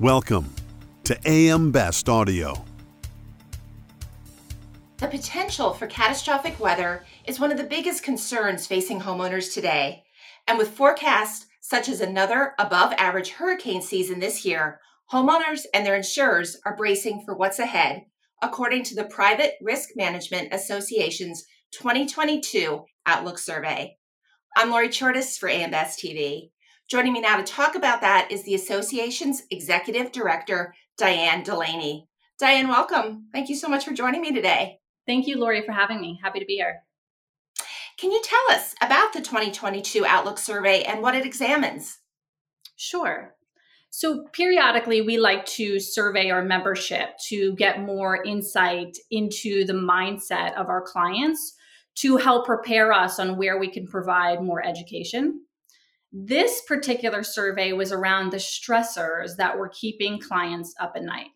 Welcome to AM Best Audio. The potential for catastrophic weather is one of the biggest concerns facing homeowners today. And with forecasts such as another above average hurricane season this year, homeowners and their insurers are bracing for what's ahead, according to the Private Risk Management Association's 2022 Outlook Survey. I'm Lori Chordas for AM Best TV. Joining me now to talk about that is the association's executive director, Diane Delaney. Diane, welcome. Thank you so much for joining me today. Thank you, Lori, for having me. Happy to be here. Can you tell us about the 2022 Outlook survey and what it examines? Sure. So, periodically, we like to survey our membership to get more insight into the mindset of our clients to help prepare us on where we can provide more education this particular survey was around the stressors that were keeping clients up at night.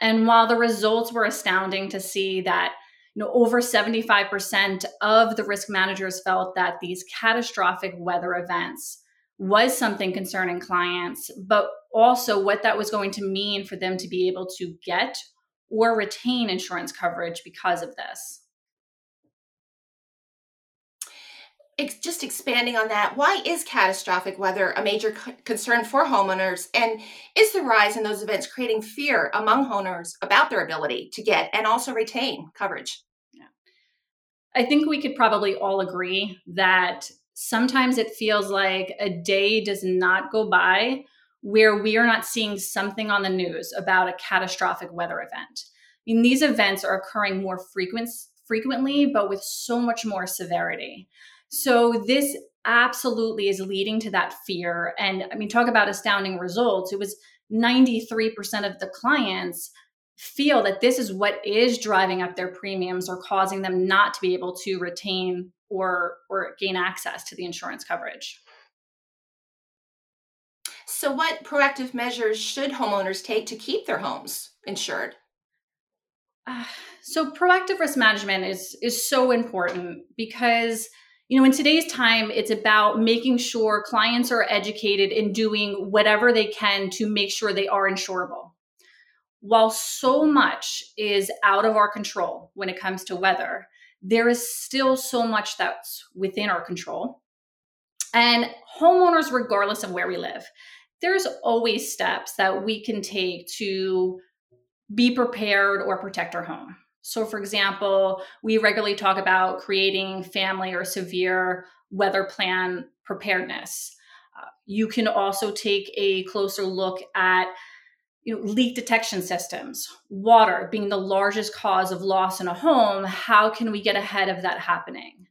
And while the results were astounding to see that you know over 75% of the risk managers felt that these catastrophic weather events was something concerning clients, but also what that was going to mean for them to be able to get or retain insurance coverage because of this. Just expanding on that, why is catastrophic weather a major concern for homeowners? And is the rise in those events creating fear among homeowners about their ability to get and also retain coverage? Yeah. I think we could probably all agree that sometimes it feels like a day does not go by where we are not seeing something on the news about a catastrophic weather event. I mean, these events are occurring more frequent, frequently, but with so much more severity. So this absolutely is leading to that fear. And I mean, talk about astounding results. It was 93% of the clients feel that this is what is driving up their premiums or causing them not to be able to retain or or gain access to the insurance coverage. So what proactive measures should homeowners take to keep their homes insured? Uh, so proactive risk management is is so important because you know, in today's time, it's about making sure clients are educated in doing whatever they can to make sure they are insurable. While so much is out of our control when it comes to weather, there is still so much that's within our control. And homeowners, regardless of where we live, there's always steps that we can take to be prepared or protect our home. So, for example, we regularly talk about creating family or severe weather plan preparedness. Uh, you can also take a closer look at you know, leak detection systems, water being the largest cause of loss in a home. How can we get ahead of that happening?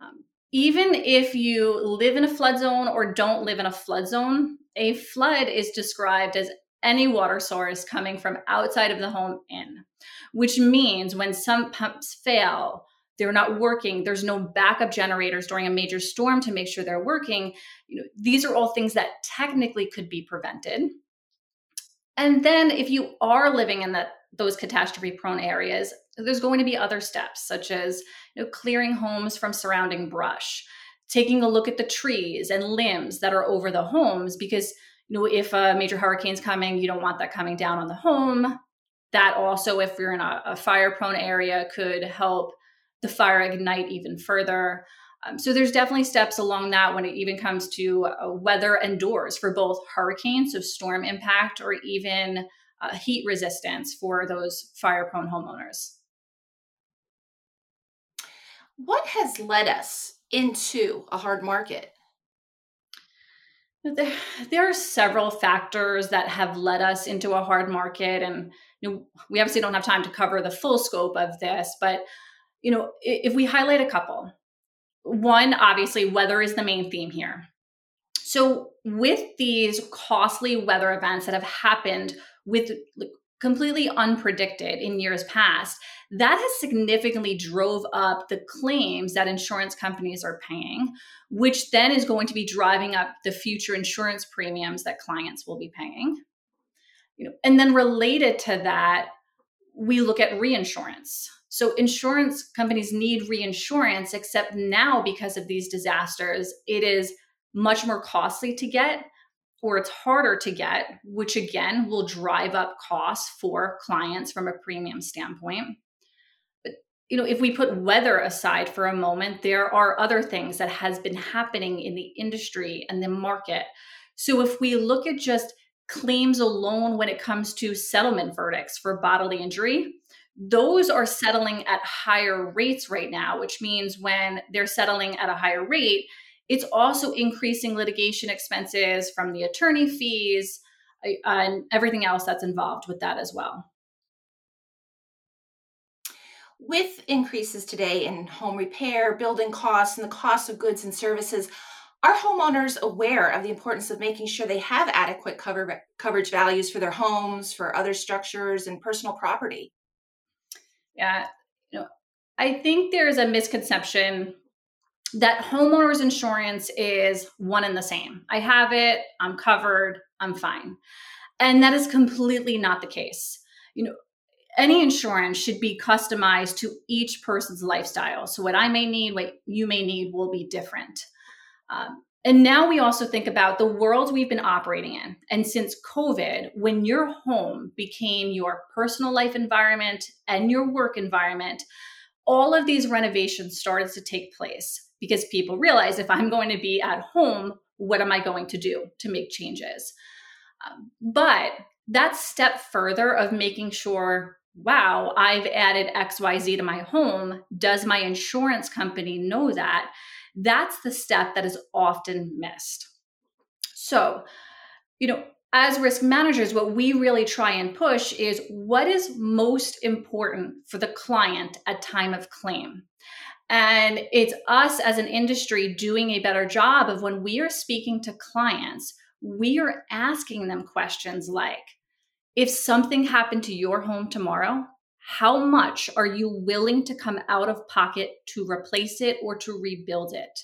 Um, even if you live in a flood zone or don't live in a flood zone, a flood is described as any water source coming from outside of the home in which means when some pumps fail, they're not working. There's no backup generators during a major storm to make sure they're working. You know these are all things that technically could be prevented. And then if you are living in that those catastrophe prone areas there's going to be other steps such as you know clearing homes from surrounding brush taking a look at the trees and limbs that are over the homes because you know if a major hurricane's coming you don't want that coming down on the home that also, if you're in a, a fire prone area, could help the fire ignite even further. Um, so there's definitely steps along that when it even comes to uh, weather and doors for both hurricanes, so storm impact, or even uh, heat resistance for those fire prone homeowners. What has led us into a hard market? There, are several factors that have led us into a hard market, and you know, we obviously don't have time to cover the full scope of this, but you know, if we highlight a couple, one obviously weather is the main theme here. So with these costly weather events that have happened with completely unpredicted in years past, that has significantly drove up the claims that insurance companies are paying, which then is going to be driving up the future insurance premiums that clients will be paying. You know and then related to that we look at reinsurance. So insurance companies need reinsurance except now because of these disasters it is much more costly to get or it's harder to get, which again will drive up costs for clients from a premium standpoint. But you know, if we put weather aside for a moment, there are other things that has been happening in the industry and the market. So if we look at just claims alone when it comes to settlement verdicts for bodily injury, those are settling at higher rates right now, which means when they're settling at a higher rate, it's also increasing litigation expenses from the attorney fees uh, and everything else that's involved with that as well. With increases today in home repair, building costs, and the cost of goods and services, are homeowners aware of the importance of making sure they have adequate cover, coverage values for their homes, for other structures, and personal property? Yeah, you know, I think there's a misconception that homeowners insurance is one and the same. I have it, I'm covered, I'm fine. And that is completely not the case. You know, any insurance should be customized to each person's lifestyle. So what I may need, what you may need will be different. Um, and now we also think about the world we've been operating in. And since COVID, when your home became your personal life environment and your work environment, all of these renovations started to take place because people realize if I'm going to be at home, what am I going to do to make changes? Um, but that step further of making sure wow, I've added XYZ to my home. Does my insurance company know that? That's the step that is often missed. So, you know, as risk managers, what we really try and push is what is most important for the client at time of claim. And it's us as an industry doing a better job of when we are speaking to clients, we are asking them questions like if something happened to your home tomorrow, how much are you willing to come out of pocket to replace it or to rebuild it?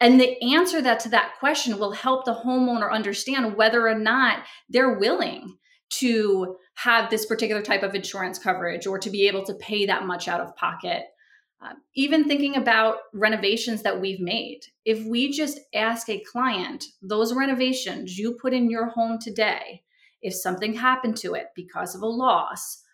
And the answer that to that question will help the homeowner understand whether or not they're willing to have this particular type of insurance coverage or to be able to pay that much out of pocket. Uh, even thinking about renovations that we've made, if we just ask a client, those renovations you put in your home today, if something happened to it because of a loss,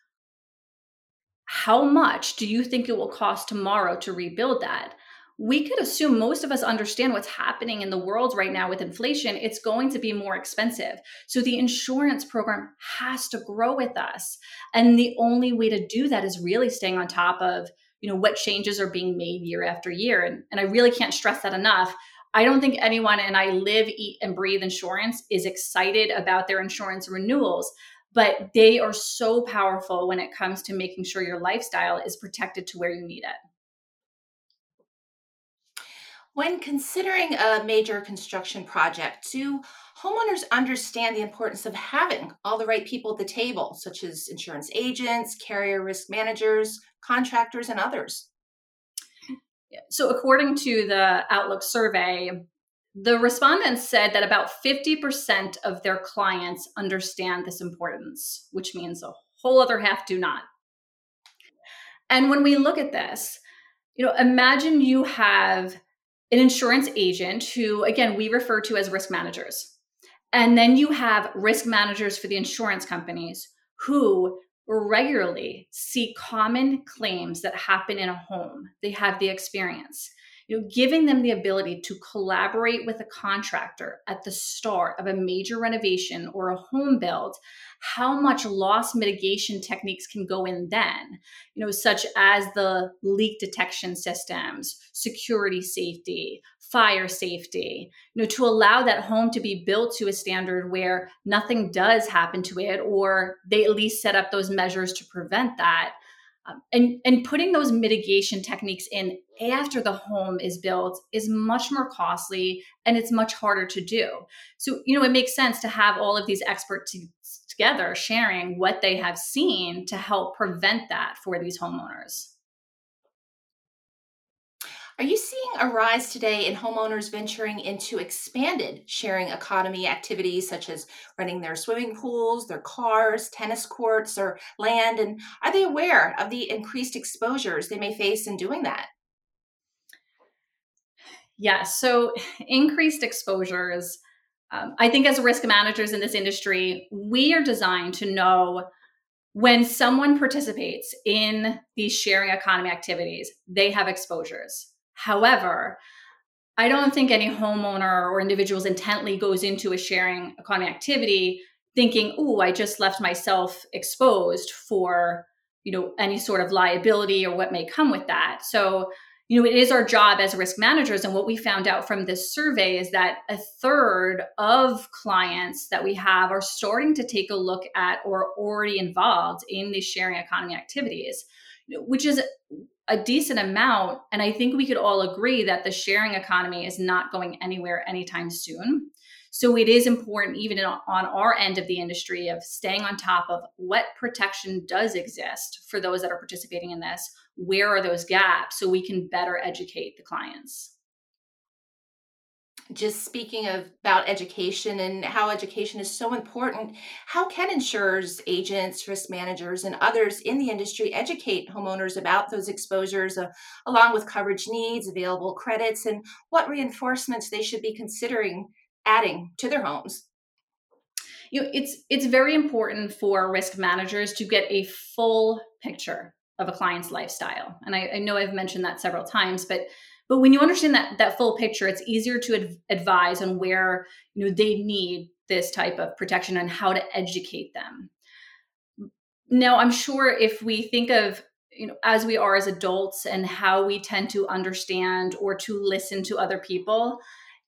how much do you think it will cost tomorrow to rebuild that? We could assume most of us understand what's happening in the world right now with inflation. It's going to be more expensive. So the insurance program has to grow with us. And the only way to do that is really staying on top of, you know, what changes are being made year after year. And, and I really can't stress that enough. I don't think anyone, and I live, eat, and breathe insurance, is excited about their insurance renewals but they are so powerful when it comes to making sure your lifestyle is protected to where you need it. When considering a major construction project, do homeowners understand the importance of having all the right people at the table, such as insurance agents, carrier risk managers, contractors, and others? So, according to the Outlook survey, the respondents said that about 50% of their clients understand this importance, which means a whole other half do not. And when we look at this, you know, imagine you have an insurance agent who, again, we refer to as risk managers. And then you have risk managers for the insurance companies who regularly see common claims that happen in a home. They have the experience you know giving them the ability to collaborate with a contractor at the start of a major renovation or a home build how much loss mitigation techniques can go in then you know such as the leak detection systems security safety fire safety you know to allow that home to be built to a standard where nothing does happen to it or they at least set up those measures to prevent that um, and and putting those mitigation techniques in after the home is built is much more costly and it's much harder to do. So, you know, it makes sense to have all of these experts together sharing what they have seen to help prevent that for these homeowners. Are you seeing a rise today in homeowners venturing into expanded sharing economy activities such as renting their swimming pools, their cars, tennis courts, or land? And are they aware of the increased exposures they may face in doing that? Yeah, so increased exposures Um, I think as risk managers in this industry, we are designed to know when someone participates in these sharing economy activities, they have exposures. However, I don't think any homeowner or individuals intently goes into a sharing economy activity thinking, "Oh, I just left myself exposed for, you know, any sort of liability or what may come with that." So, you know, it is our job as risk managers. And what we found out from this survey is that a third of clients that we have are starting to take a look at or already involved in these sharing economy activities, which is a decent amount. And I think we could all agree that the sharing economy is not going anywhere anytime soon. So it is important, even on our end of the industry, of staying on top of what protection does exist for those that are participating in this. Where are those gaps so we can better educate the clients? Just speaking of about education and how education is so important how can insurers agents risk managers and others in the industry educate homeowners about those exposures uh, along with coverage needs available credits and what reinforcements they should be considering adding to their homes? You know it's it's very important for risk managers to get a full picture of a client's lifestyle. And I, I know i've mentioned that several times but but when you understand that that full picture it's easier to adv- advise on where you know they need this type of protection and how to educate them. Now i'm sure if we think of you know as we are as adults and how we tend to understand or to listen to other people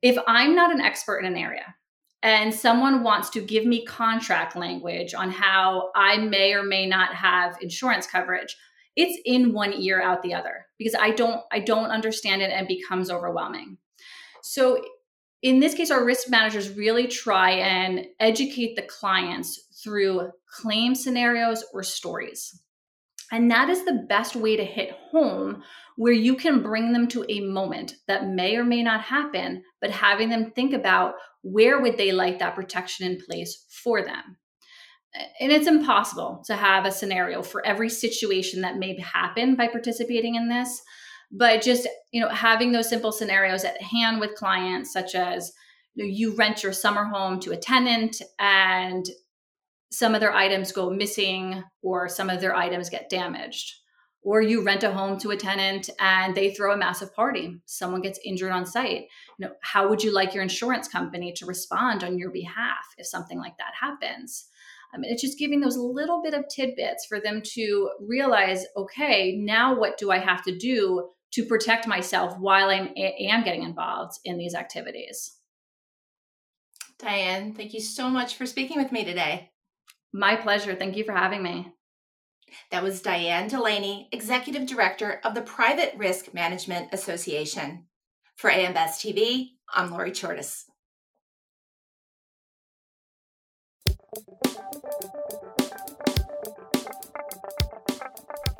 if i'm not an expert in an area and someone wants to give me contract language on how i may or may not have insurance coverage it's in one ear out the other because i don't i don't understand it and it becomes overwhelming. So in this case our risk managers really try and educate the clients through claim scenarios or stories. And that is the best way to hit home where you can bring them to a moment that may or may not happen but having them think about where would they like that protection in place for them and it's impossible to have a scenario for every situation that may happen by participating in this but just you know having those simple scenarios at hand with clients such as you, know, you rent your summer home to a tenant and some of their items go missing or some of their items get damaged or you rent a home to a tenant and they throw a massive party someone gets injured on site. You know how would you like your insurance company to respond on your behalf if something like that happens I mean, it's just giving those little bit of tidbits for them to realize, okay, now what do I have to do to protect myself while I am getting involved in these activities? Diane, thank you so much for speaking with me today. My pleasure. Thank you for having me. That was Diane Delaney, Executive Director of the Private Risk Management Association. For AM Best TV, I'm Lori Chordas.